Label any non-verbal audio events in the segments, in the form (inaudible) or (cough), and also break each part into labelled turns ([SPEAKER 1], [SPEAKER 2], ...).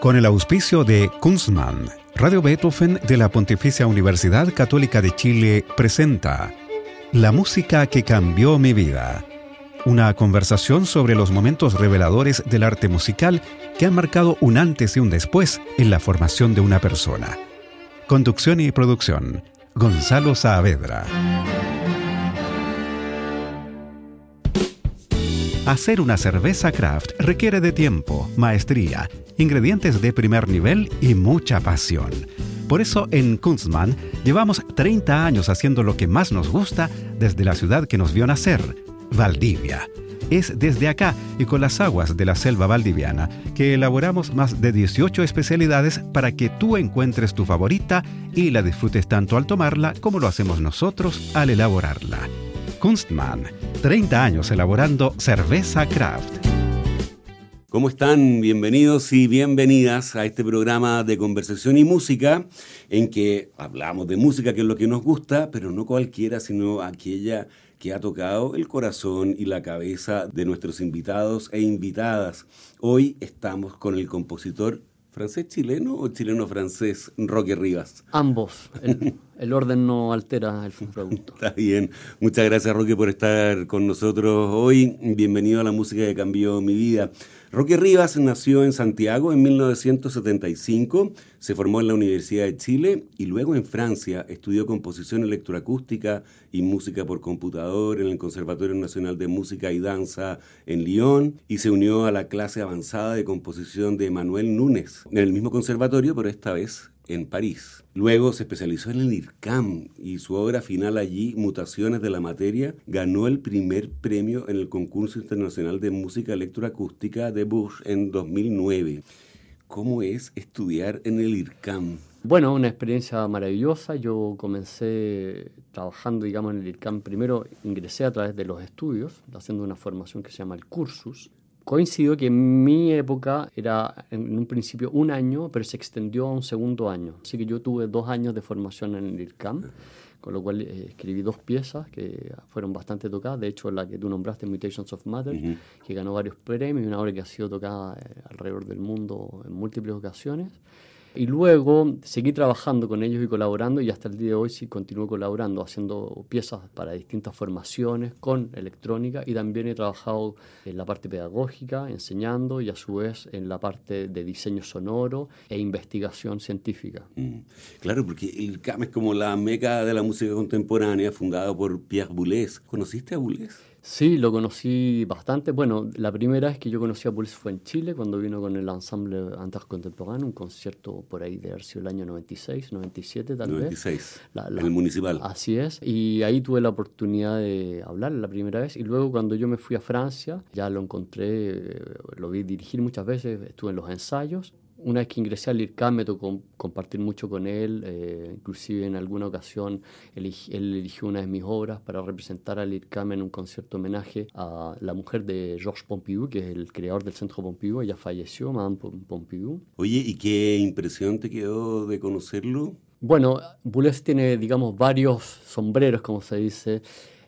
[SPEAKER 1] Con el auspicio de Kunstmann, Radio Beethoven de la Pontificia Universidad Católica de Chile presenta La música que cambió mi vida. Una conversación sobre los momentos reveladores del arte musical que han marcado un antes y un después en la formación de una persona. Conducción y producción, Gonzalo Saavedra. Hacer una cerveza craft requiere de tiempo, maestría, ingredientes de primer nivel y mucha pasión. Por eso en Kunstmann llevamos 30 años haciendo lo que más nos gusta desde la ciudad que nos vio nacer, Valdivia. Es desde acá y con las aguas de la selva valdiviana que elaboramos más de 18 especialidades para que tú encuentres tu favorita y la disfrutes tanto al tomarla como lo hacemos nosotros al elaborarla. Kunstmann, 30 años elaborando cerveza craft.
[SPEAKER 2] ¿Cómo están? Bienvenidos y bienvenidas a este programa de conversación y música en que hablamos de música, que es lo que nos gusta, pero no cualquiera, sino aquella que ha tocado el corazón y la cabeza de nuestros invitados e invitadas. Hoy estamos con el compositor francés chileno o chileno francés Roque Rivas.
[SPEAKER 3] Ambos. (laughs) El, orden no altera el producto.
[SPEAKER 2] Está bien. Muchas gracias Roque por estar con nosotros hoy. Bienvenido a la música que cambió mi vida. Roque Rivas nació en Santiago en 1975, se formó en la Universidad de Chile y luego en Francia estudió composición electroacústica y música por computador en el Conservatorio Nacional de Música y Danza en Lyon y se unió a la clase avanzada de composición de Manuel Núñez en el mismo conservatorio, pero esta vez en París. Luego se especializó en el IRCAM y su obra final allí, Mutaciones de la Materia, ganó el primer premio en el concurso internacional de música electroacústica de Bush en 2009. ¿Cómo es estudiar en el IRCAM?
[SPEAKER 3] Bueno, una experiencia maravillosa. Yo comencé trabajando, digamos, en el IRCAM. Primero ingresé a través de los estudios, haciendo una formación que se llama el Cursus, coincidió que en mi época era en un principio un año, pero se extendió a un segundo año. Así que yo tuve dos años de formación en el IRCAM, con lo cual eh, escribí dos piezas que fueron bastante tocadas. De hecho, la que tú nombraste, Mutations of Matter, que ganó varios premios, y una obra que ha sido tocada eh, alrededor del mundo en múltiples ocasiones. Y luego seguí trabajando con ellos y colaborando y hasta el día de hoy sí continúo colaborando, haciendo piezas para distintas formaciones con electrónica y también he trabajado en la parte pedagógica, enseñando y a su vez en la parte de diseño sonoro e investigación científica. Mm.
[SPEAKER 2] Claro, porque el CAM es como la meca de la música contemporánea fundada por Pierre Boulez. ¿Conociste a Boulez?
[SPEAKER 3] Sí, lo conocí bastante. Bueno, la primera vez que yo conocí a Pulse fue en Chile, cuando vino con el ensemble Intercontemporain, un concierto por ahí de haber sido el año 96, 97 tal
[SPEAKER 2] 96, vez. en el municipal.
[SPEAKER 3] Así es. Y ahí tuve la oportunidad de hablar la primera vez. Y luego cuando yo me fui a Francia, ya lo encontré, lo vi dirigir muchas veces, estuve en los ensayos una vez que ingresé al IRCAM me tocó compartir mucho con él, eh, inclusive en alguna ocasión él, eligió una de mis obras para representar al IRCAM en un concierto homenaje a la mujer de Georges Pompidou, que es el creador del Centro Pompidou, ella falleció, Madame Pompidou.
[SPEAKER 2] Oye, ¿y qué impresión te quedó de conocerlo?
[SPEAKER 3] Bueno, Boulez tiene, digamos, varios sombreros, como se dice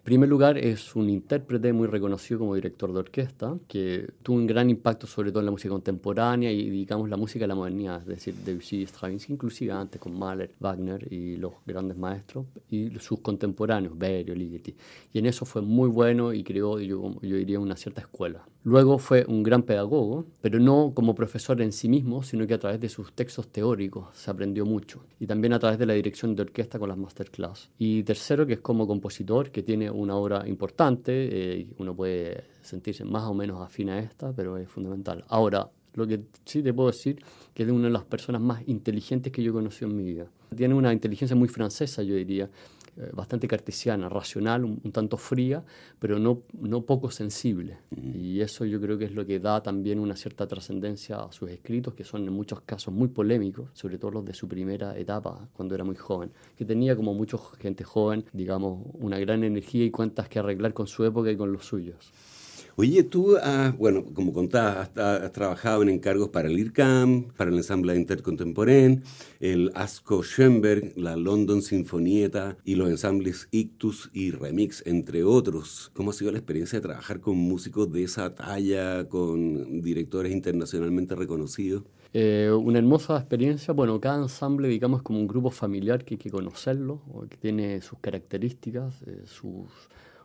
[SPEAKER 3] primer lugar, es un intérprete muy reconocido como director de orquesta, que tuvo un gran impacto sobre todo en la música contemporánea y, digamos, la música de la modernidad, es decir, Debussy, Stravinsky, inclusive antes con Mahler, Wagner y los grandes maestros, y sus contemporáneos, Berio, Ligeti. Y en eso fue muy bueno y creó, yo, yo diría, una cierta escuela. Luego fue un gran pedagogo, pero no como profesor en sí mismo, sino que a través de sus textos teóricos se aprendió mucho. Y también a través de la dirección de orquesta con las masterclass. Y tercero, que es como compositor, que tiene una obra importante, eh, uno puede sentirse más o menos afín a esta, pero es fundamental. Ahora, lo que sí te puedo decir que es de una de las personas más inteligentes que yo he conocido en mi vida. Tiene una inteligencia muy francesa, yo diría, eh, bastante cartesiana, racional, un, tanto fría, pero no, no poco sensible. Y eso yo creo que es lo que da también una cierta trascendencia a sus escritos, que son en muchos casos muy polémicos, sobre todo los de su primera etapa, cuando era muy joven, que tenía como mucha gente joven, digamos, una gran energía y cuentas que arreglar con su época y con los suyos.
[SPEAKER 2] Oye, tú, bueno, como contabas, has, trabajado en encargos para el IRCAM, para el Ensemble Intercontemporain, el ASCO Schoenberg, la London Sinfonieta y los ensambles Ictus y Remix, entre otros. ¿Cómo ha sido la experiencia de trabajar con músicos de esa talla, con directores internacionalmente reconocidos?
[SPEAKER 3] Eh, una hermosa experiencia. Bueno, cada ensamble, digamos, es como un grupo familiar que hay que conocerlo, que tiene sus características, eh, sus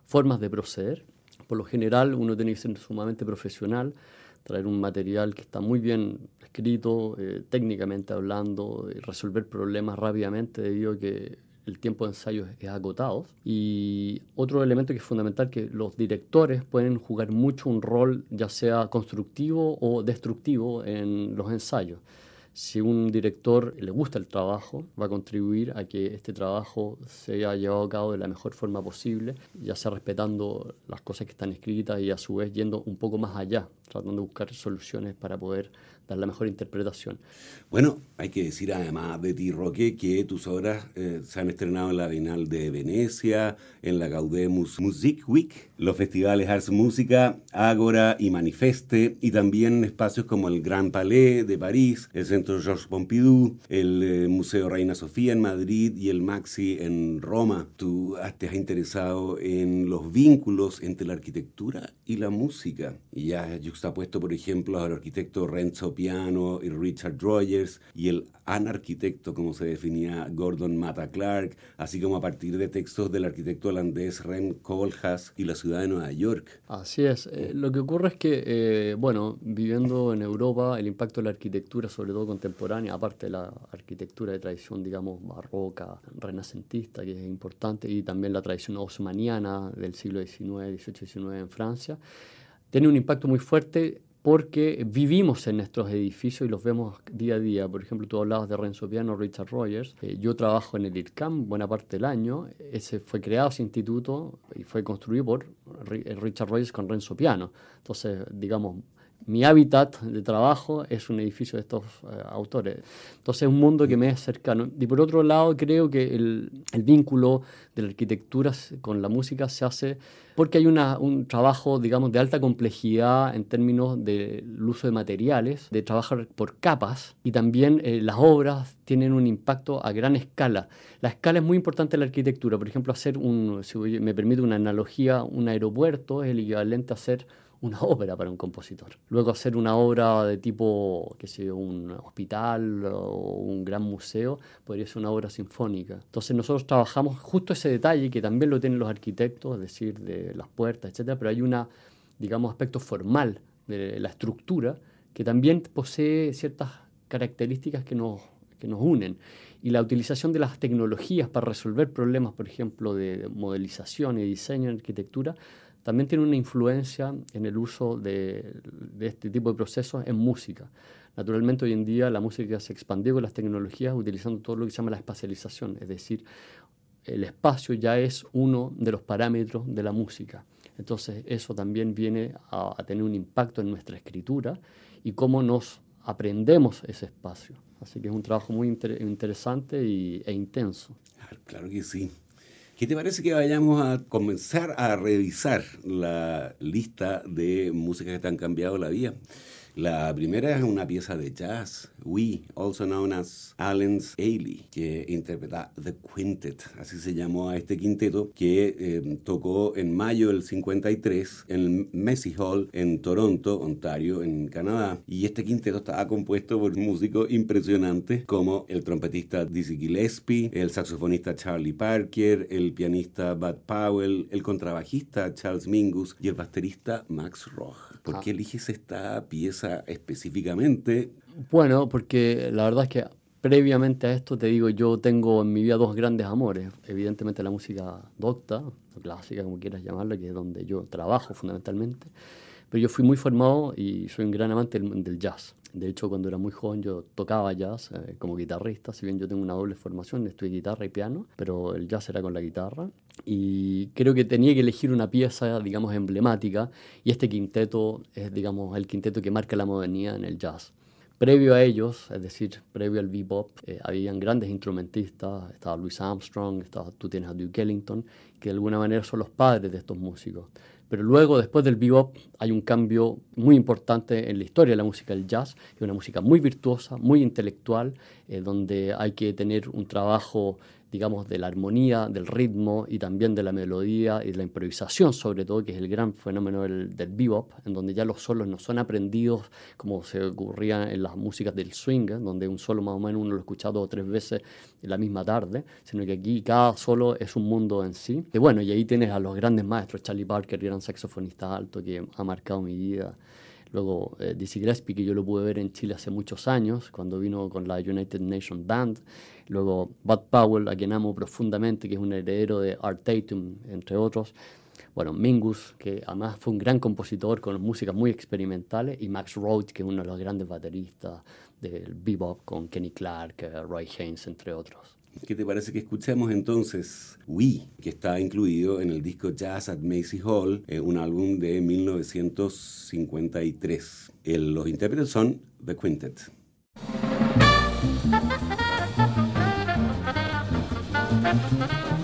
[SPEAKER 3] formas de proceder. Por lo general, uno tiene que ser sumamente profesional, traer un material que está muy bien escrito, eh, técnicamente hablando, resolver problemas rápidamente debido a que el tiempo de ensayo es agotado. Y otro elemento que es fundamental, que los directores pueden jugar mucho un rol, ya sea constructivo o destructivo, en los ensayos. Si un director le gusta el trabajo, va a contribuir a que este trabajo se haya llevado a cabo de la mejor forma posible, ya sea respetando las cosas que están escritas y a su vez yendo un poco más allá, tratando de buscar soluciones para poder dar la mejor interpretación.
[SPEAKER 2] Bueno, hay que decir además de ti, Roque, que tus obras eh, se han estrenado en la Bienal de Venecia, en la Gaudemus Music Week, los festivales Arts Música, Ágora y Manifeste, y también espacios como el Grand Palais de París, el Centro Georges Pompidou, el eh, Museo Reina Sofía en Madrid y el Maxi en Roma. Tú te has interesado en los vínculos entre la arquitectura y la música, y has puesto, por ejemplo, al arquitecto Renzo piano y Richard Rogers y el anarquitecto, como se definía Gordon Mata Clark, así como a partir de textos del arquitecto holandés Rem Koolhaas y la ciudad de Nueva York.
[SPEAKER 3] Así es. Eh, lo que ocurre es que, eh, bueno, viviendo en Europa, el impacto de la arquitectura, sobre todo contemporánea, aparte de la arquitectura de tradición, digamos, barroca, renacentista, que es importante, y también la tradición osmaniana del siglo XIX, XVIII, XIX en Francia, tiene un impacto muy fuerte porque vivimos en nuestros edificios y los vemos día a día. Por ejemplo, tú hablabas de Renzo Piano, Richard Rogers. Eh, yo trabajo en el IRCAM buena parte del año. Ese fue creado ese instituto y fue construido por Richard Rogers con Renzo Piano. Entonces, digamos, mi hábitat de trabajo es un edificio de estos eh, autores. Entonces es un mundo que me es cercano. Y por otro lado, creo que el, el vínculo de la arquitectura con la música se hace porque hay una, un trabajo, digamos, de alta complejidad en términos del uso de materiales, de trabajar por capas, y también eh, las obras tienen un impacto a gran escala. La escala es muy importante en la arquitectura. Por ejemplo, hacer un, si me permite una analogía, un aeropuerto es el equivalente a hacer una (laughs) ópera para un compositor. Luego hacer una obra de tipo, que sé un hospital o un gran museo, podría ser una obra sinfónica. Entonces nosotros trabajamos justo ese detalle que también lo tienen los arquitectos, es decir, de las puertas, etcétera, pero hay una, digamos, aspecto formal de la estructura que también posee ciertas características que nos, que nos unen. Y la utilización de las tecnologías para resolver problemas, por ejemplo, de modelización y diseño en arquitectura, también tiene una influencia en el uso de, este tipo de procesos en música. Naturalmente hoy en día la música se expandió con las tecnologías utilizando todo lo que se llama la espacialización, es decir, el espacio ya es uno de los parámetros de la música. Entonces eso también viene a, tener un impacto en nuestra escritura y cómo nos aprendemos ese espacio. Así que es un trabajo muy interesante e intenso.
[SPEAKER 2] Claro que sí. ¿Qué te parece que vayamos a comenzar a revisar la lista de músicas que te han cambiado la vida? La primera es una pieza de jazz, We, also known as Allen's Ailey, que interpreta The Quintet, así se llamó a este quinteto, que eh, tocó en mayo del 53 en el Messi Hall en Toronto, Ontario, en Canadá. Y este quinteto estaba compuesto por músicos impresionantes como el trompetista Dizzy Gillespie, el saxofonista Charlie Parker, el pianista Bud Powell, el contrabajista Charles Mingus y el baterista Max Roch. ¿Por qué ah. eliges esta pieza específicamente?
[SPEAKER 3] Bueno, porque la verdad es que previamente a esto te digo, yo tengo en mi vida dos grandes amores. Evidentemente la música docta, clásica, como quieras llamarla, que es donde yo trabajo fundamentalmente. Pero yo fui muy formado y soy un gran amante del, jazz. De hecho, cuando era muy joven yo tocaba jazz eh, como guitarrista, si bien yo tengo una doble formación, estudié guitarra y piano, pero el jazz era con la guitarra. Y creo que tenía que elegir una pieza, digamos, emblemática, y este quinteto es, digamos, el quinteto que marca la modernidad en el jazz. Previo a ellos, es decir, previo al bebop, eh, habían grandes instrumentistas, estaba Louis Armstrong, estaba, tú tienes a Duke Ellington, que de alguna manera son los padres de estos músicos. Pero luego, después del bebop, hay un cambio muy importante en la historia de la música del jazz. Es una música muy virtuosa, muy intelectual, eh, donde hay que tener un trabajo digamos, de la armonía, del ritmo y también de la melodía y de la improvisación, sobre todo, que es el gran fenómeno del, bebop, en donde ya los solos no son aprendidos como se ocurría en las músicas del swing, donde un solo más o menos uno lo ha escuchado dos o tres veces en la misma tarde, sino que aquí cada solo es un mundo en sí. Y bueno, y ahí tienes a los grandes maestros, Charlie Parker, gran saxofonista alto que ha marcado mi vida. Luego eh, Dizzy Gillespie, que yo lo pude ver en Chile hace muchos años, cuando vino con la United Nations Band. Luego Bud Powell, a quien amo profundamente, que es un heredero de Art Tatum, entre otros. Bueno, Mingus, que además fue un gran compositor con músicas muy experimentales. Y Max Roach, que es uno de los grandes bateristas del bebop, con Kenny Clark, eh, Roy Haynes, entre otros.
[SPEAKER 2] ¿Qué te parece que escuchemos entonces We, que está incluido en el disco Jazz at Macy Hall, eh, un álbum de 1953? los intérpretes son The Quintet. Thank you.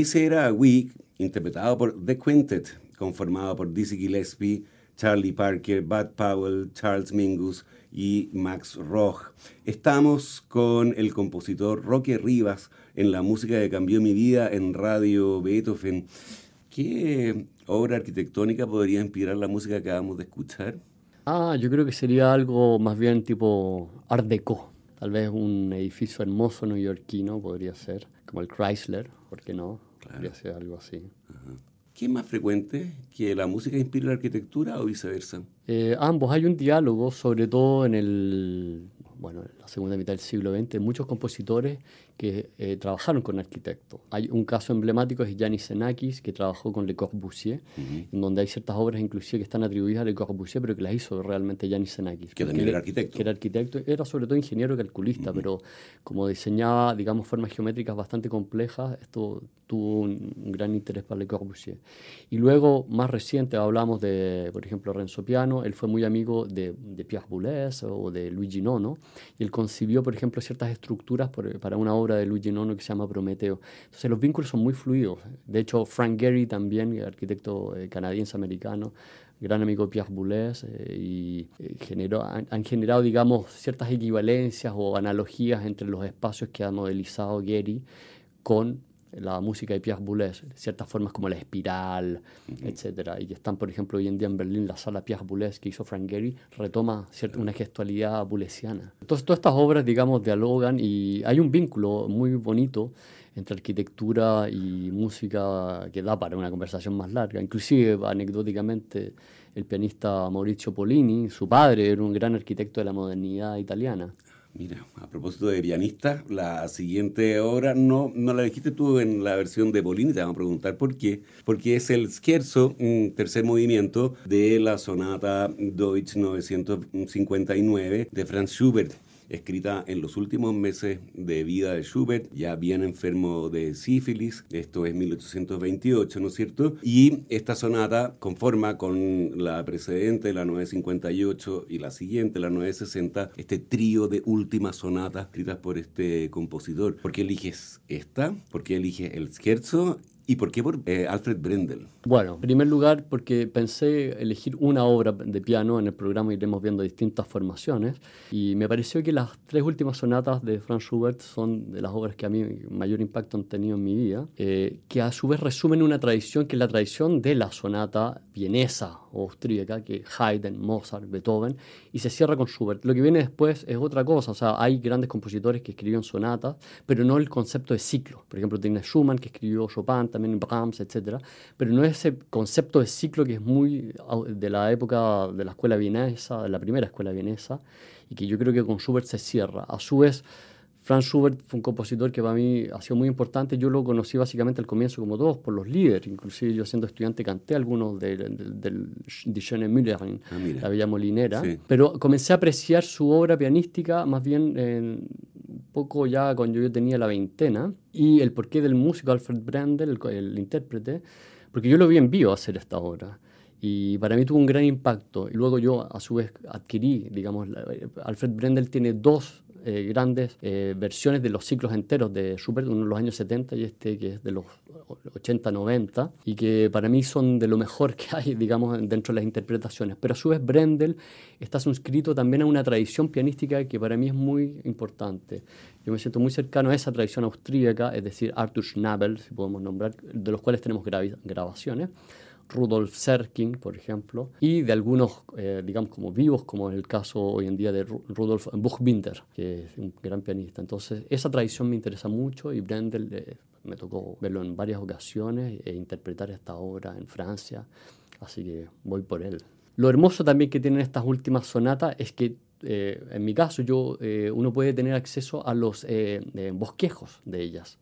[SPEAKER 2] Ese era Week, interpretado por The Quintet, conformado por Dizzy Gillespie, Charlie Parker, Bud Powell, Charles Mingus y Max Roch. Estamos con el compositor Roque Rivas en la música que cambió mi vida en Radio Beethoven. ¿Qué obra arquitectónica podría inspirar la música que acabamos de escuchar?
[SPEAKER 3] Ah, yo creo que sería algo más bien tipo Art Deco. Tal vez un edificio hermoso neoyorquino podría ser, como el Chrysler, ¿por qué no? Podría ser algo así.
[SPEAKER 2] ¿Qué es más frecuente? ¿Que la música inspire la arquitectura o viceversa?
[SPEAKER 3] Eh, ambos. Hay un diálogo, sobre todo en el bueno, la segunda mitad del siglo XX, muchos compositores que eh, trabajaron con arquitectos. Hay un caso emblemático, es Yanis Xenakis, que trabajó con Le Corbusier, en donde hay ciertas obras inclusive que están atribuidas a Le Corbusier, pero que las hizo realmente Yanis Xenakis.
[SPEAKER 2] Que también era arquitecto.
[SPEAKER 3] Que era arquitecto, era sobre todo ingeniero calculista, pero como diseñaba, digamos, formas geométricas bastante complejas, esto tuvo un, gran interés para Le Corbusier. Y luego, más reciente, hablamos de, por ejemplo, Renzo Piano, él fue muy amigo de, de Pierre Boulez o de Luigi Nono, y él concibió, por ejemplo, ciertas estructuras para una obra de Luigi Nono que se llama Prometeo. Entonces, los vínculos son muy fluidos. De hecho, Frank Gehry también, arquitecto eh, canadiense-americano, gran amigo de Pierre Boulez, eh, y eh, generó, han, han, generado, digamos, ciertas equivalencias o analogías entre los espacios que ha modelizado Gehry con la música de Pierre Boulez, ciertas formas como la espiral, etcétera, y que están, por ejemplo, hoy en día en Berlín, la sala Pierre Boulez que hizo Frank Gehry, retoma cierta, una gestualidad boulesiana. Entonces, todas estas obras, digamos, dialogan y hay un vínculo muy bonito entre arquitectura y música que da para una conversación más larga. Inclusive, anecdóticamente, el pianista Maurizio Polini, su padre era un gran arquitecto de la modernidad italiana.
[SPEAKER 2] Mira, a propósito de pianista, la siguiente obra no, no la dijiste tú en la versión de Polini, te vamos a preguntar por qué. Porque es el scherzo, tercer movimiento de la sonata Deutsch 959 de Franz Schubert escrita en los últimos meses de vida de Schubert, ya bien enfermo de sífilis, esto es 1828, ¿no es cierto? Y esta sonata conforma con la precedente, la 958, y la siguiente, la 960, este trío de últimas sonatas escritas por este compositor. ¿Por qué eliges esta? ¿Por qué eliges el scherzo? ¿Y por qué por eh, Alfred Brendel?
[SPEAKER 3] Bueno, en primer lugar porque pensé elegir una obra de piano, en el programa iremos viendo distintas formaciones, y me pareció que las tres últimas sonatas de Franz Schubert son de las obras que a mí mayor impacto han tenido en mi vida, eh, que a su vez resumen una tradición que es la tradición de la sonata vienesa o austríaca, que Haydn, Mozart, Beethoven, y se cierra con Schubert. Lo que viene después es otra cosa, o sea, hay grandes compositores que escribieron sonatas, pero no el concepto de ciclo. Por ejemplo, tiene Schumann, que escribió Chopin, también Brahms, etc. Pero no es ese concepto de ciclo que es muy de la época de la escuela vienesa, de la primera escuela vienesa, y que yo creo que con Schubert se cierra. A su vez, Franz Schubert fue un compositor que para mí ha sido muy importante. Yo lo conocí básicamente al comienzo como todos, por los líderes. Inclusive yo siendo estudiante canté algunos del de, de, Müller, ah, la Villa Molinera. Pero comencé a apreciar su obra pianística más bien un poco ya cuando yo tenía la veintena. Y el porqué del músico Alfred Brandel, el, el intérprete, porque yo lo vi en vivo hacer esta obra. Y para mí tuvo un gran impacto. Y luego yo, a su vez, adquirí, digamos, Alfred Brendel tiene dos eh, grandes eh, versiones de los ciclos enteros de Schubert, uno de los años 70 y este que es de los 80-90, y que para mí son de lo mejor que hay, digamos, dentro de las interpretaciones. Pero a su vez Brendel está suscrito también a una tradición pianística que para mí es muy importante. Yo me siento muy cercano a esa tradición austríaca, es decir, Arthur Schnabel, si podemos nombrar, de los cuales tenemos grabaciones. Rudolf Serkin, por ejemplo, y de algunos, eh, digamos, como vivos, como es el caso hoy en día de Rudolf Buchbinder, que es un gran pianista. Entonces, esa tradición me interesa mucho y Brendel eh, me tocó verlo en varias ocasiones e interpretar esta obra en Francia, así que voy por él. Lo hermoso también que tienen estas últimas sonatas es que eh, en mi caso, yo, uno puede tener acceso a los bosquejos de ellas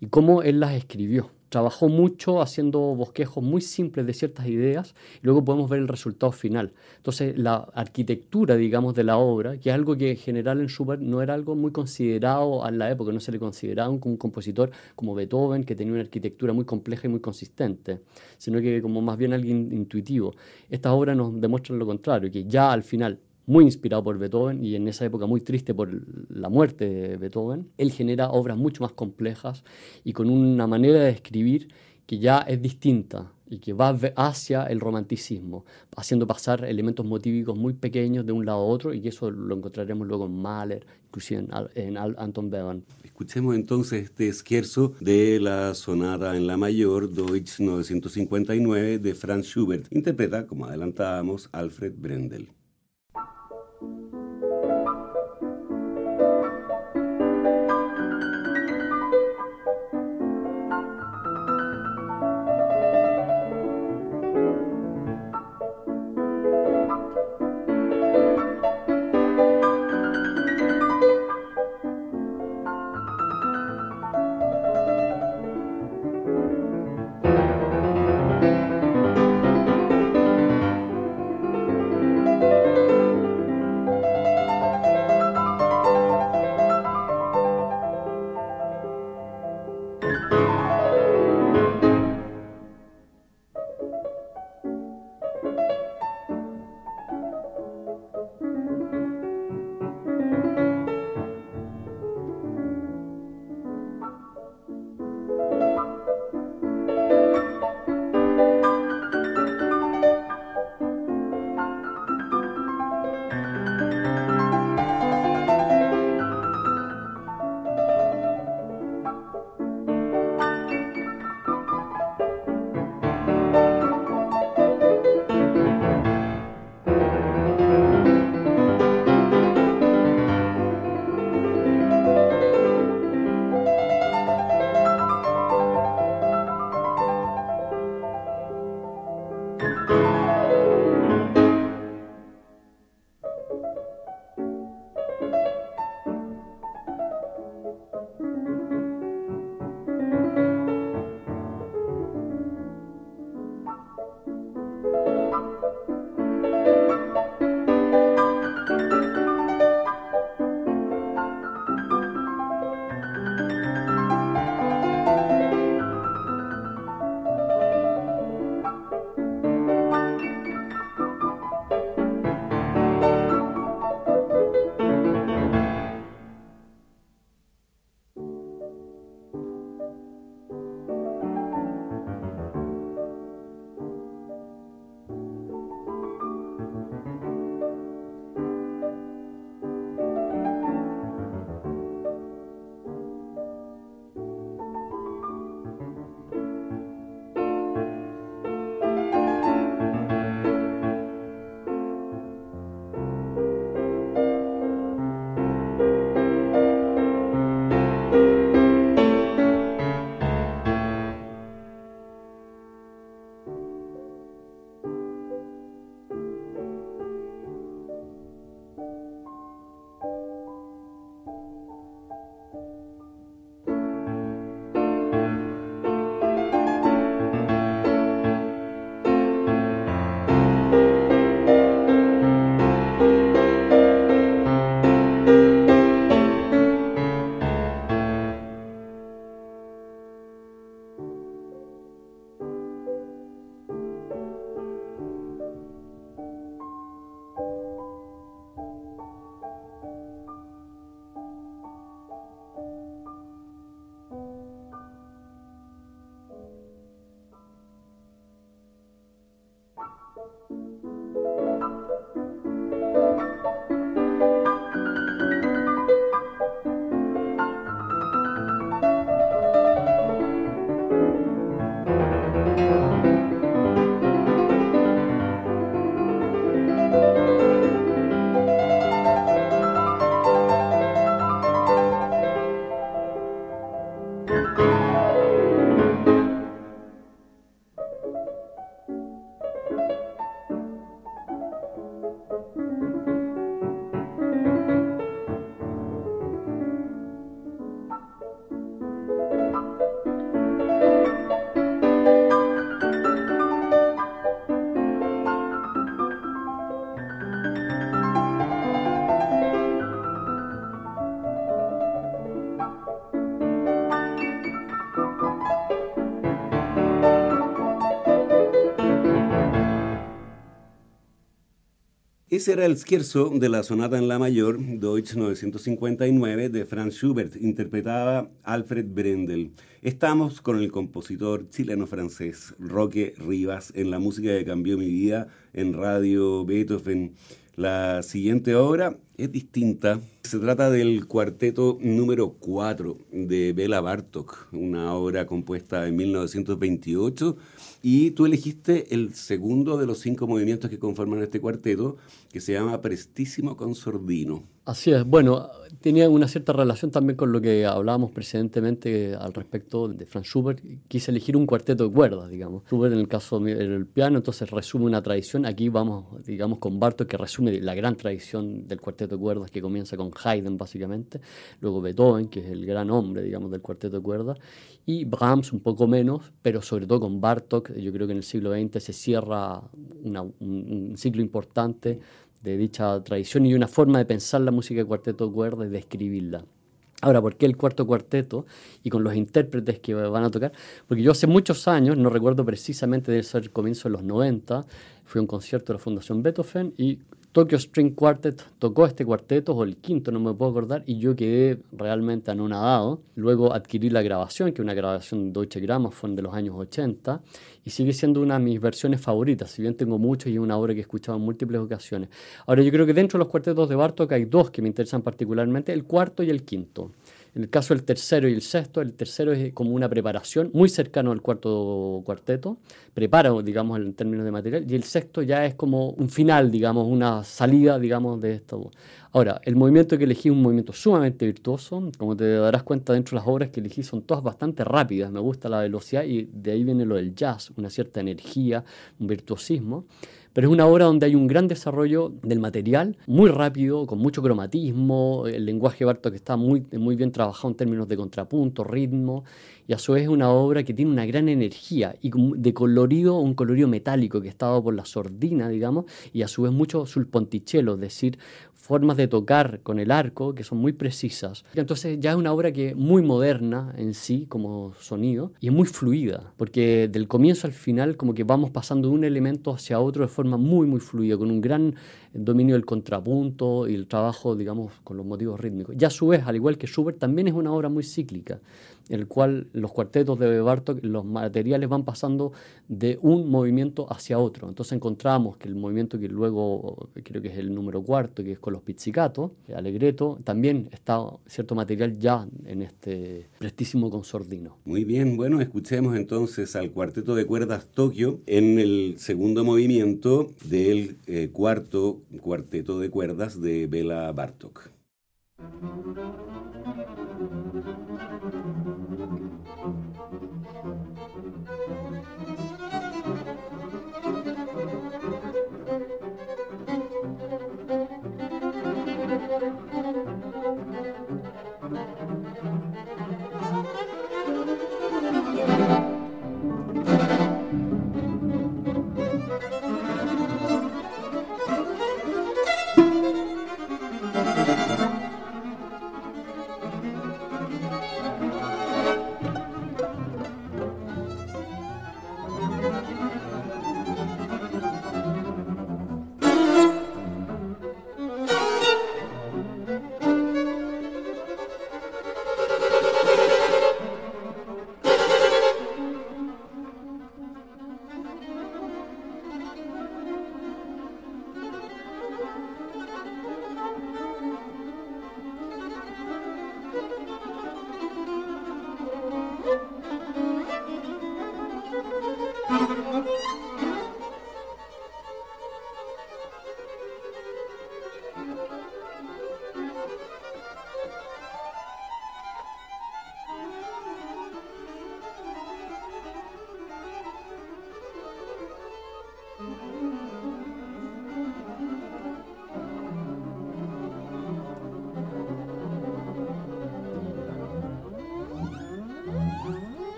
[SPEAKER 3] y cómo él las escribió trabajó mucho haciendo bosquejos muy simples de ciertas ideas y luego podemos ver el resultado final. Entonces, la arquitectura, digamos, de la obra, que es algo que en general en Schubert no era algo muy considerado en la época, no se le consideraba un, un compositor como Beethoven, que tenía una arquitectura muy compleja y muy consistente, sino que como más bien alguien intuitivo. Estas obras nos demuestran lo contrario, que ya al final muy inspirado por Beethoven y en esa época muy triste por la muerte de Beethoven, él genera obras mucho más complejas y con una manera de escribir que ya es distinta y que va hacia el romanticismo, haciendo pasar elementos motívicos muy pequeños de un lado a otro y eso lo encontraremos luego en Mahler, inclusive en, Anton Webern.
[SPEAKER 2] Escuchemos entonces este esquerzo de la sonata en la mayor Deutsch 959 de Franz Schubert. Interpreta, como adelantábamos, Alfred Brendel. Ese era el scherzo de la sonata en la mayor, Deutsch 959, de Franz Schubert, interpretaba Alfred Brendel. Estamos con el compositor chileno-francés Roque Rivas en la música que cambió mi vida en Radio Beethoven. La siguiente obra es distinta. Se trata del cuarteto número 4 de Bela Bartok, una obra compuesta en 1928 y tú elegiste el segundo de los cinco movimientos que conforman este cuarteto, que se llama Prestísimo Consordino.
[SPEAKER 3] Así es. Bueno, tenía una cierta relación también con lo que hablábamos precedentemente al respecto de Franz Schubert. Quise elegir un cuarteto de cuerdas, digamos. Schubert en el caso del piano, entonces resume una tradición. Aquí vamos, digamos, con Bartok, que resume la gran tradición del cuarteto de cuerdas, que comienza con Haydn, básicamente. Luego Beethoven, que es el gran hombre, digamos, del cuarteto de cuerdas. Y Brahms, un poco menos, pero sobre todo con Bartok. Yo creo que en el siglo XX se cierra un, un ciclo importante de dicha tradición y una forma de pensar la música de cuarteto de cuerdas y de escribirla. Ahora, ¿por qué el cuarto cuarteto y con los intérpretes que van a tocar? Porque yo hace muchos años, no recuerdo precisamente, debe ser el comienzo de los 90, fui a un concierto de la Fundación Beethoven y Tokyo String Quartet tocó este cuarteto, o el quinto, no me puedo acordar, y yo quedé realmente anonadado. Luego adquirí la grabación, que es una grabación de Deutsche Grammophon de los años 80, y sigue siendo una de mis versiones favoritas, si bien tengo muchos y es una obra que he escuchado en múltiples ocasiones. Ahora, yo creo que dentro de los cuartetos de Bartok hay dos que me interesan particularmente, el cuarto y el quinto. En el caso del tercero y el sexto, el tercero es como una preparación muy cercano al cuarto cuarteto, prepara, digamos, en términos de material, y el sexto ya es como un final, digamos, una salida, digamos, de esto. Ahora, el movimiento que elegí es un movimiento sumamente virtuoso, como te darás cuenta dentro de las obras que elegí son todas bastante rápidas, me gusta la velocidad y de ahí viene lo del jazz, una cierta energía, un virtuosismo pero es una obra donde hay un gran desarrollo del material, muy rápido, con mucho cromatismo, el lenguaje Bartok está muy, muy bien trabajado en términos de contrapunto, ritmo, y a su vez es una obra que tiene una gran energía y de colorido, un colorido metálico que está dado por la sordina, digamos, y a su vez mucho sulponticello, es decir, formas de tocar con el arco que son muy precisas. Entonces ya es una obra que es muy moderna en sí como sonido y es muy fluida, porque del comienzo al final como que vamos pasando de un elemento hacia otro de forma muy muy fluida, con un gran dominio del contrapunto y el trabajo, digamos, con los motivos rítmicos. Ya a su vez, al igual que Schubert, también es una obra muy cíclica el cual los cuartetos de Bartok, los materiales van pasando de un movimiento hacia otro. Entonces encontramos que el movimiento que luego creo que es el número cuarto, que es con los pizzicato, Alegreto, también está cierto material ya en este prestísimo consordino.
[SPEAKER 2] Muy bien, bueno, escuchemos entonces al cuarteto de cuerdas Tokio en el segundo movimiento del eh, cuarto cuarteto de cuerdas de Bela Bartok.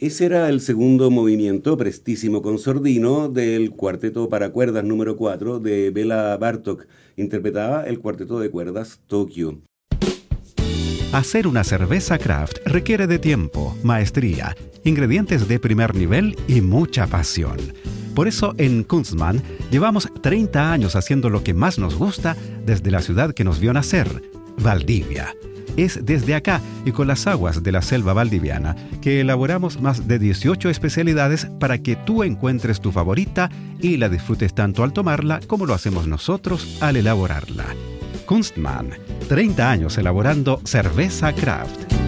[SPEAKER 2] Ese era el segundo movimiento, prestísimo con sordino, del cuarteto para cuerdas número 4 de Bela Bartok. Interpretaba el cuarteto de cuerdas Tokio.
[SPEAKER 1] Hacer una cerveza craft requiere de tiempo, maestría, ingredientes de primer nivel y mucha pasión. Por eso en Kunstmann llevamos 30 años haciendo lo que más nos gusta desde la ciudad que nos vio nacer, Valdivia es desde acá y con las aguas de la selva valdiviana que elaboramos más de 18 especialidades para que tú encuentres tu favorita y la disfrutes tanto al tomarla como lo hacemos nosotros al elaborarla. Kunstmann, 30 años elaborando cerveza craft.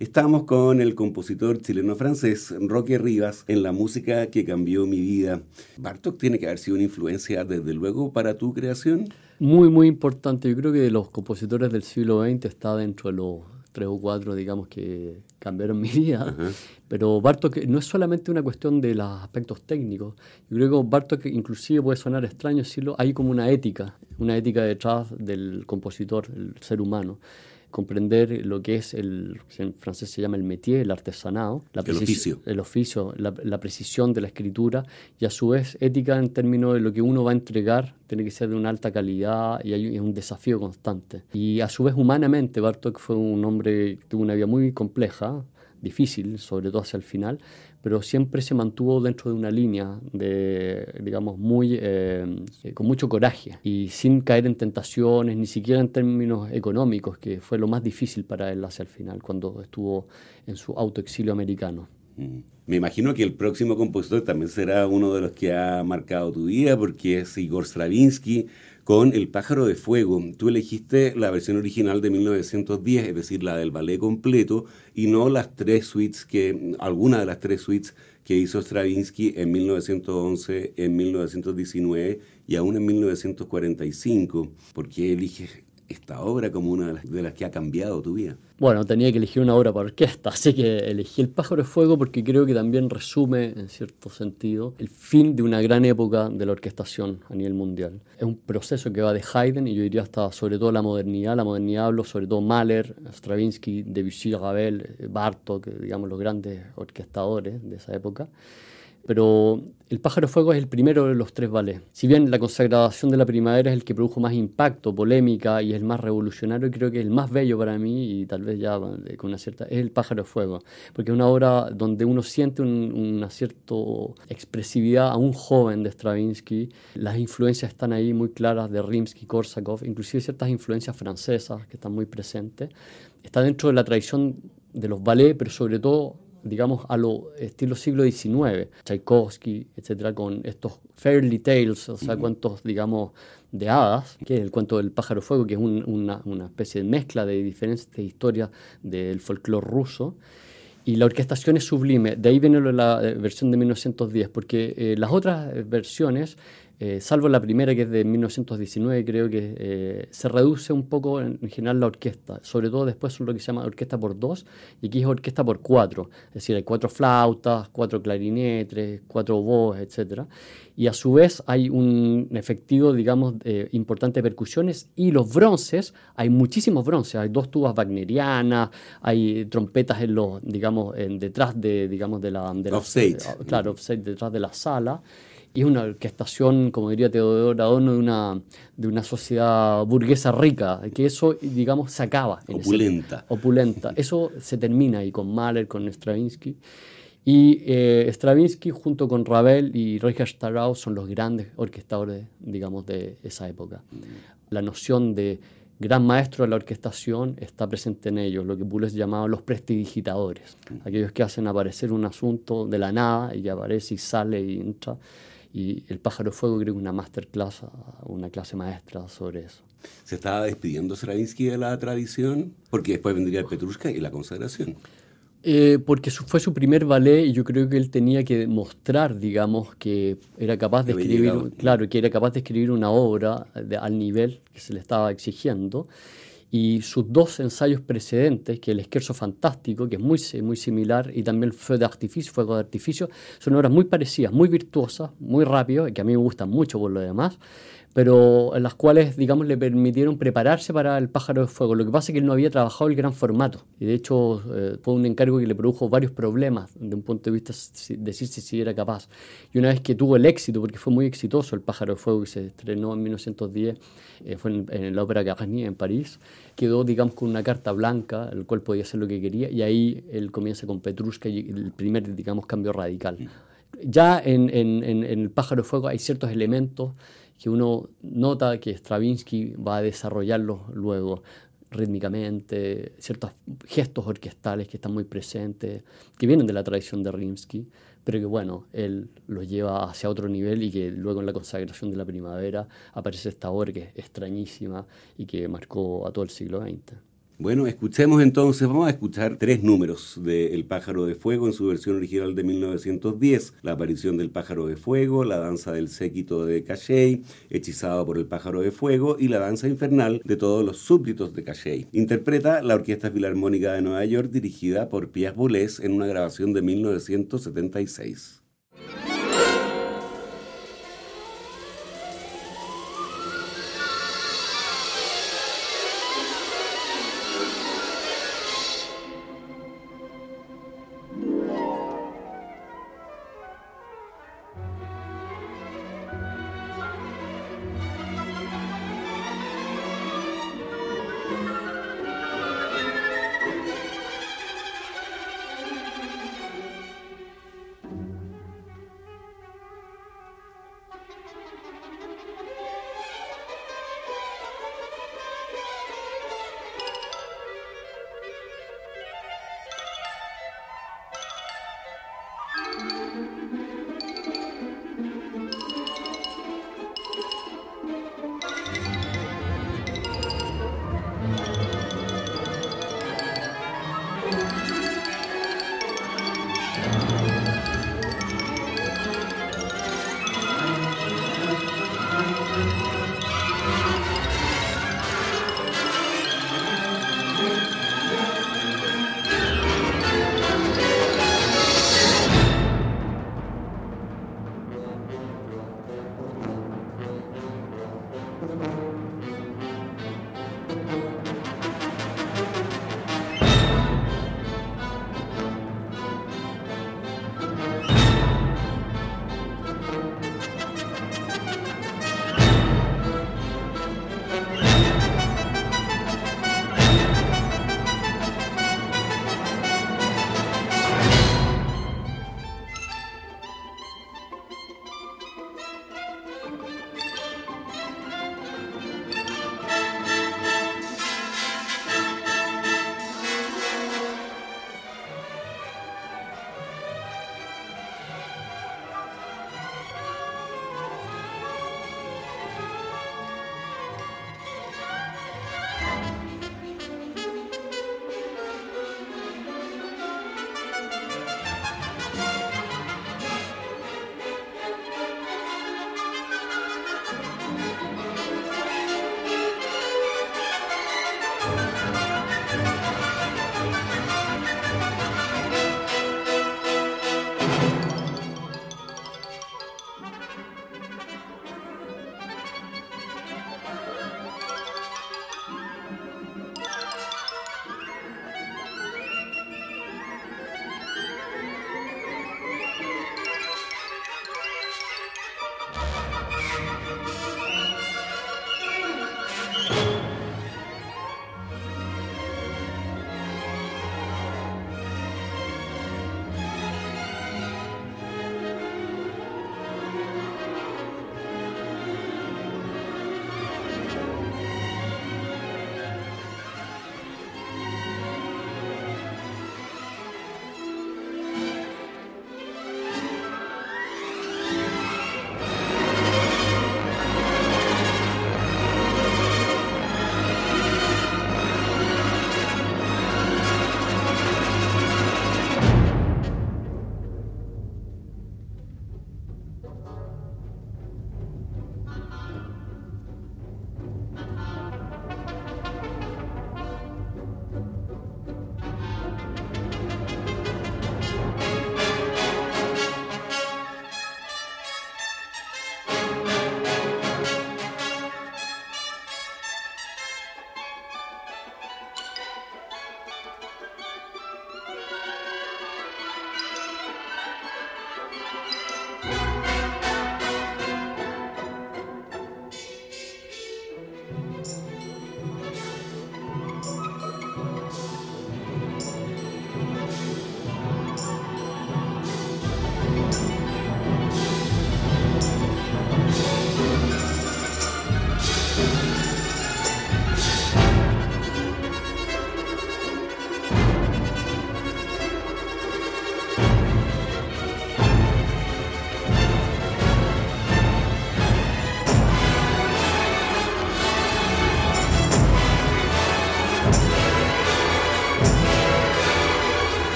[SPEAKER 2] Estamos con el compositor chileno-francés Roque Rivas en la música que cambió mi vida. Bartok tiene que haber sido una influencia desde luego para tu creación.
[SPEAKER 3] Muy, muy importante. Yo creo que de los compositores del siglo XX está dentro de los tres o cuatro, digamos, que cambiaron (laughs) mi vida. Pero Bartok no es solamente una cuestión de los aspectos técnicos. Yo creo que Bartok inclusive puede sonar extraño decirlo, hay como una ética, una ética detrás del compositor, el ser humano comprender lo que es el, en francés se llama el métier, el artesanado,
[SPEAKER 2] la el oficio,
[SPEAKER 3] el oficio la, precisión de la escritura y a su vez ética en términos de lo que uno va a entregar tiene que ser de una alta calidad y hay, es un desafío constante. Y a su vez humanamente Bartok fue un hombre que tuvo una vida muy compleja, difícil, sobre todo hacia el final, pero siempre se mantuvo dentro de una línea de, digamos, muy, eh, con mucho coraje y sin caer en tentaciones, ni siquiera en términos económicos, que fue lo más difícil para él hacia el final, cuando estuvo en su autoexilio americano.
[SPEAKER 2] Mm. Me imagino que el próximo compositor también será uno de los que ha marcado tu vida, porque es Igor Stravinsky, con El pájaro de fuego. Tú elegiste la versión original de 1910, es decir, la del ballet completo, y no las tres suites que, alguna de las tres suites que hizo Stravinsky en 1911, en 1919 y aún en 1945. ¿Por qué eliges esta obra como una de las, que ha cambiado tu vida?
[SPEAKER 3] Bueno, tenía que elegir una obra para orquesta, así que elegí El pájaro de fuego porque creo que también resume, en cierto sentido, el fin de una gran época de la orquestación a nivel mundial. Es un proceso que va de Haydn y yo diría hasta sobre todo la modernidad. La modernidad hablo sobre todo Mahler, Stravinsky, Debussy, Ravel, Bartok, digamos los grandes orquestadores de esa época pero El pájaro fuego es el primero de los tres ballets. Si bien la consagración de la primavera es el que produjo más impacto, polémica y es el más revolucionario, creo que el más bello para mí, y tal vez ya con una cierta, es El pájaro fuego, porque es una obra donde uno siente una cierta expresividad a un joven de Stravinsky, las influencias están ahí muy claras de Rimsky, Korsakov, inclusive ciertas influencias francesas que están muy presentes. Está dentro de la tradición de los ballets, pero sobre todo digamos, a lo estilo siglo XIX, Tchaikovsky, etcétera, con estos fairy tales, o sea, cuentos, digamos, de hadas, que es el cuento del pájaro fuego, que es una, una, especie de mezcla de diferentes historias del folclore ruso. Y la orquestación es sublime, de ahí viene la eh, versión de 1910, porque eh, las otras versiones eh, salvo la primera que es de 1919, creo que eh, se reduce un poco en, general la orquesta, sobre todo después son lo que se llama orquesta por dos, y aquí es orquesta por cuatro, es decir, hay cuatro flautas, cuatro clarinetes, cuatro voz, etc. Y a su vez hay un efectivo, digamos, importante de percusiones, y los bronces, hay muchísimos bronces, hay dos tubas wagnerianas, hay trompetas en los, digamos, en, detrás de, digamos, de la... De claro, offset detrás de la sala y es una orquestación, como diría Teodoro Adorno, de una, de una sociedad burguesa rica, que eso, digamos, se acaba.
[SPEAKER 2] opulenta.
[SPEAKER 3] opulenta. (laughs) Eso se termina ahí con Mahler, con Stravinsky. Y eh, Stravinsky junto con Ravel y Richard Strauss son los grandes orquestadores, digamos, de esa época. La noción de gran maestro de la orquestación está presente en ellos, lo que Boulez llamaba los prestidigitadores, aquellos que hacen aparecer un asunto de la nada y que aparece y sale y entra y El pájaro fuego creo que una masterclass, una clase maestra sobre eso.
[SPEAKER 2] ¿Se estaba despidiendo Stravinsky de la tradición? Porque después vendría el Petrushka y la consagración.
[SPEAKER 3] Eh, porque fue su primer ballet y yo creo que él tenía que mostrar, digamos, que era capaz de escribir, claro, que era capaz de escribir una obra al nivel que se le estaba exigiendo y sus dos ensayos precedentes, que el Esquerzo Fantástico, que es muy, muy similar, y también Fuego de Artificio, Fuego de Artificio, son obras muy parecidas, muy virtuosas, muy rápidas, que a mí me gustan mucho por lo demás, pero en las cuales, digamos, le permitieron prepararse para el pájaro de fuego. Lo que pasa es que él no había trabajado el gran formato y de hecho eh, fue un encargo que le produjo varios problemas desde un punto de vista de decirse si era capaz. Y una vez que tuvo el éxito, porque fue muy exitoso el pájaro de fuego que se estrenó en 1910, eh, fue en, en, la ópera Garnier en París, quedó, digamos, con una carta blanca, el cual podía hacer lo que quería y ahí él comienza con Petrushka y el primer, digamos, cambio radical. Ya en, en, en el pájaro de fuego hay ciertos elementos que uno nota que Stravinsky va a desarrollarlos luego rítmicamente, ciertos gestos orquestales que están muy presentes, que vienen de la tradición de Rimsky, pero que bueno, él los lleva hacia otro nivel y que luego en la consagración de la primavera aparece esta obra que es extrañísima y que marcó a todo el siglo XX.
[SPEAKER 2] Bueno, escuchemos entonces, vamos a escuchar tres números de El pájaro de fuego en su versión original de 1910, la aparición del pájaro de fuego, la danza del séquito de Cachet, hechizado por el pájaro de fuego, y la danza infernal de todos los súbditos de Cachet. Interpreta la Orquesta Filarmónica de Nueva York dirigida por Pierre Boulez en una grabación de 1976.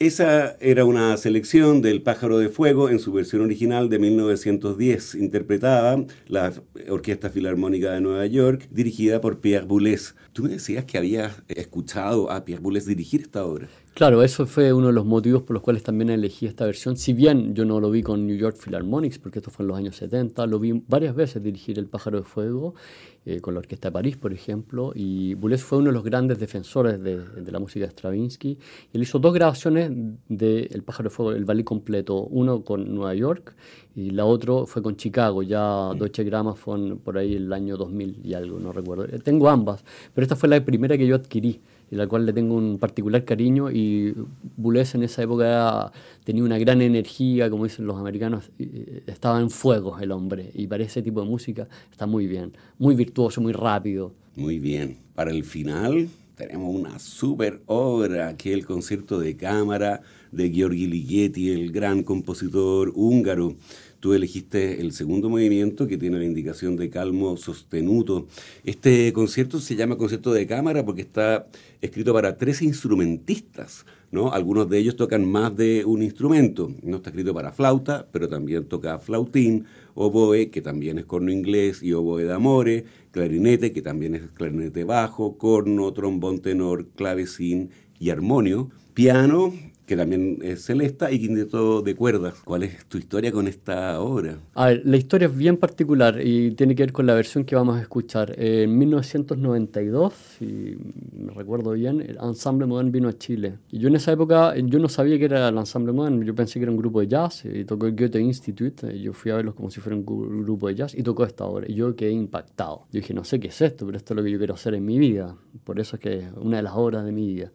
[SPEAKER 2] Esa era una selección del Pájaro de Fuego en su versión original de 1910, interpretada la Orquesta Filarmónica de Nueva York, dirigida por Pierre Boulez. Tú me decías que habías escuchado a Pierre Boulez dirigir esta obra.
[SPEAKER 3] Claro, eso fue uno de los motivos por los cuales también elegí esta versión. Si bien yo no lo vi con New York Philharmonics, porque esto fue en los años 70, lo vi varias veces dirigir El pájaro de fuego, eh, con la Orquesta de París, por ejemplo, y Boulez fue uno de los grandes defensores de, la música de Stravinsky. Él hizo dos grabaciones de El pájaro de fuego, el ballet completo, uno con Nueva York y la otra fue con Chicago, ya Deutsche Grammophon por ahí el año 2000 y algo, no recuerdo. Eh, tengo ambas, pero esta fue la primera que yo adquirí y la cual le tengo un particular cariño y Boulez en esa época tenía una gran energía, como dicen los americanos, estaba en fuego el hombre y para ese tipo de música está muy bien, muy virtuoso, muy rápido.
[SPEAKER 2] Muy bien. Para el final tenemos una super obra que es el concierto de cámara de Georgi Ligeti, el gran compositor húngaro. Tú elegiste el segundo movimiento que tiene la indicación de calmo sostenuto. Este concierto se llama concierto de cámara porque está escrito para tres instrumentistas. ¿no? Algunos de ellos tocan más de un instrumento. No está escrito para flauta, pero también toca flautín, oboe, que también es corno inglés, y oboe de amore, clarinete, que también es clarinete bajo, corno, trombón tenor, clavecín y armonio, piano, que también es celesta, y quinteto de cuerdas. ¿Cuál es tu historia con esta obra?
[SPEAKER 3] A ver, la historia es bien particular y tiene que ver con la versión que vamos a escuchar. En 1992, si me recuerdo bien, el Ensemble Modern vino a Chile. Y yo en esa época, yo no sabía que era el Ensemble Modern, yo pensé que era un grupo de jazz, y tocó el Goethe Institute, y yo fui a verlos como si fuera un grupo de jazz, y tocó esta obra. Y yo quedé impactado. Yo dije, no sé qué es esto, pero esto es lo que yo quiero hacer en mi vida. Por eso es que es una de las obras de mi vida.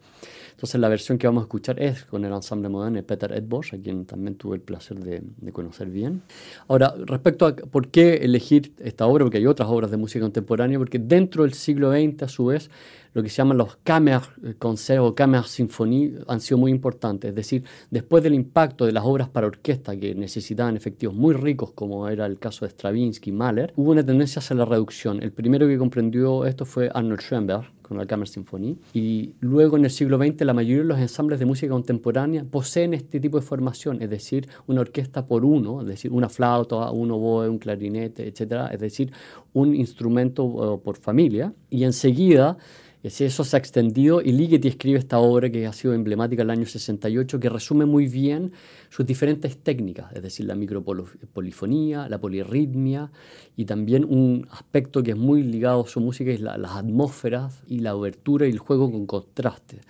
[SPEAKER 3] Entonces la versión que vamos a escuchar es con el ensamble moderno de Peter Edbosch, a quien también tuve el placer de, conocer bien. Ahora, respecto a por qué elegir esta obra, porque hay otras obras de música contemporánea, porque dentro del siglo XX, a su vez, lo que se llaman los Kammerkonzerte o Kammersinfonie han sido muy importantes. Es decir, después del impacto de las obras para orquesta que necesitaban efectivos muy ricos, como era el caso de Stravinsky y Mahler, hubo una tendencia hacia la reducción. El primero que comprendió esto fue Arnold Schoenberg, con la Kammersinfonie. Y luego en el siglo XX la mayoría de los ensambles de música contemporánea poseen este tipo de formación, es decir, una orquesta por uno, es decir, una flauta, un oboe, un clarinete, etc. Es decir, un instrumento eh, por familia. Y enseguida eso se ha extendido y Ligeti escribe esta obra que ha sido emblemática el año 68, que resume muy bien sus diferentes técnicas, es decir, la micropolifonía, la polirritmia y también un aspecto que es muy ligado a su música es las atmósferas y la obertura y el juego con contraste.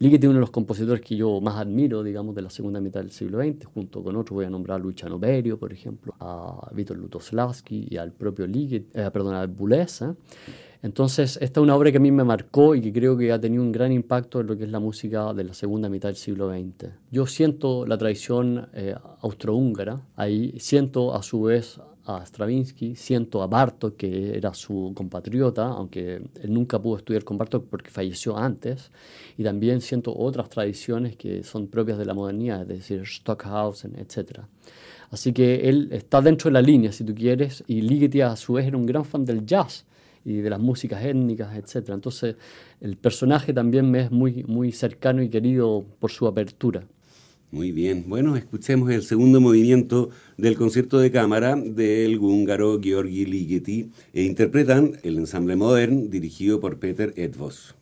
[SPEAKER 3] Ligeti es uno de los compositores que yo más admiro, digamos, de la segunda mitad del siglo XX, junto con otros voy a nombrar a Luciano Berio, por ejemplo, a Vítor Lutoslavski y al propio Ligeti, eh, perdón, a Boulez. Entonces, esta es una obra que a mí me marcó y que creo que ha tenido un gran impacto en lo que es la música de la segunda mitad del siglo XX. Yo siento la tradición eh, austrohúngara, ahí siento a su vez a Stravinsky, siento a Bartok, que era su compatriota, aunque él nunca pudo estudiar con Bartok porque falleció antes, y también siento otras tradiciones que son propias de la modernidad, es decir, Stockhausen, etc. Así que él está dentro de la línea, si tú quieres, y Ligeti a su vez era un gran fan del jazz, y de las músicas étnicas, etc. Entonces el personaje también me es muy, muy cercano y querido por su apertura.
[SPEAKER 2] Muy bien, bueno, escuchemos el segundo movimiento del concierto de cámara del húngaro Georgi Ligeti e interpretan el ensamble modern dirigido por Peter Edvos.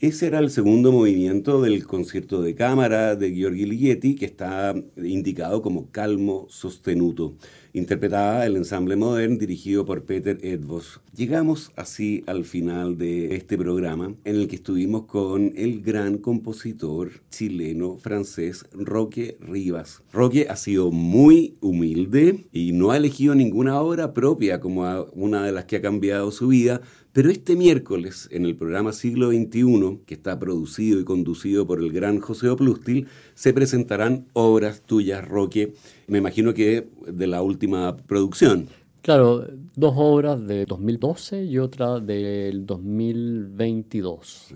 [SPEAKER 2] Ese era el segundo movimiento del concierto de cámara de Gheorghi Ligeti, que está indicado como Calmo Sostenuto, interpretada el ensamble modern dirigido por Peter Edvos. Llegamos así al final de este programa, en el que estuvimos con el gran compositor chileno-francés Roque Rivas. Roque ha sido muy humilde y no ha elegido ninguna obra propia como una de las que ha cambiado su vida, pero este miércoles, en el programa Siglo XXI, que está producido y conducido por el gran José Oplustil, se presentarán obras tuyas, Roque, me imagino que de la última producción.
[SPEAKER 3] Claro, dos obras de 2012 y otra del 2022.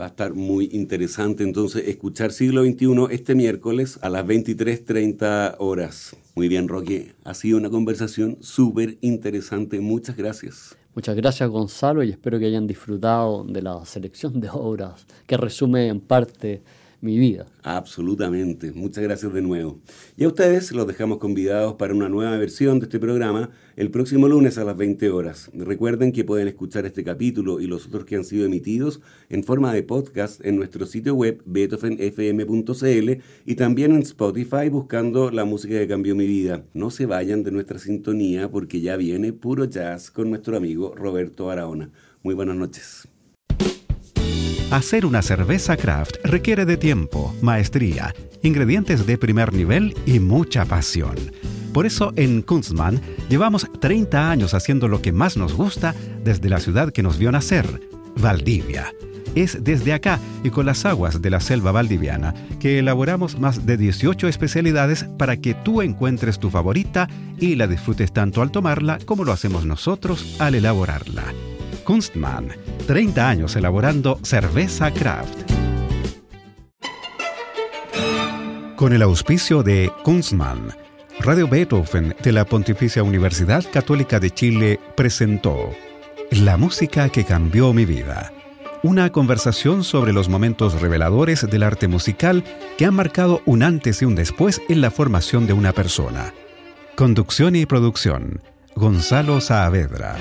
[SPEAKER 2] Va a estar muy interesante entonces escuchar Siglo XXI este miércoles a las 23.30 horas. Muy bien, Roque. Ha sido una conversación súper interesante. Muchas gracias.
[SPEAKER 3] Muchas gracias Gonzalo y espero que hayan disfrutado de la selección de obras que resume en parte mi vida.
[SPEAKER 2] Absolutamente. Muchas gracias de nuevo. Y a ustedes los dejamos convidados para una nueva versión de este programa el próximo lunes a las 20 horas. Recuerden que pueden escuchar este capítulo y los otros que han sido emitidos en forma de podcast en nuestro sitio web beethovenfm.cl y también en Spotify buscando la música que cambió mi vida. No se vayan de nuestra sintonía porque ya viene puro jazz con nuestro amigo Roberto Araona. Muy buenas noches.
[SPEAKER 1] Hacer una cerveza craft requiere de tiempo, maestría, ingredientes de primer nivel y mucha pasión. Por eso en Kunstmann llevamos 30 años haciendo lo que más nos gusta desde la ciudad que nos vio nacer, Valdivia. Es desde acá y con las aguas de la selva valdiviana que elaboramos más de 18 especialidades para que tú encuentres tu favorita y la disfrutes tanto al tomarla como lo hacemos nosotros al elaborarla. Kunstmann, 30 años elaborando cerveza craft. Con el auspicio de Kunstmann, Radio Beethoven de la Pontificia Universidad Católica de Chile presentó La música que cambió mi vida. Una conversación sobre los momentos reveladores del arte musical que han marcado un antes y un después en la formación de una persona. Conducción y producción. Gonzalo Saavedra.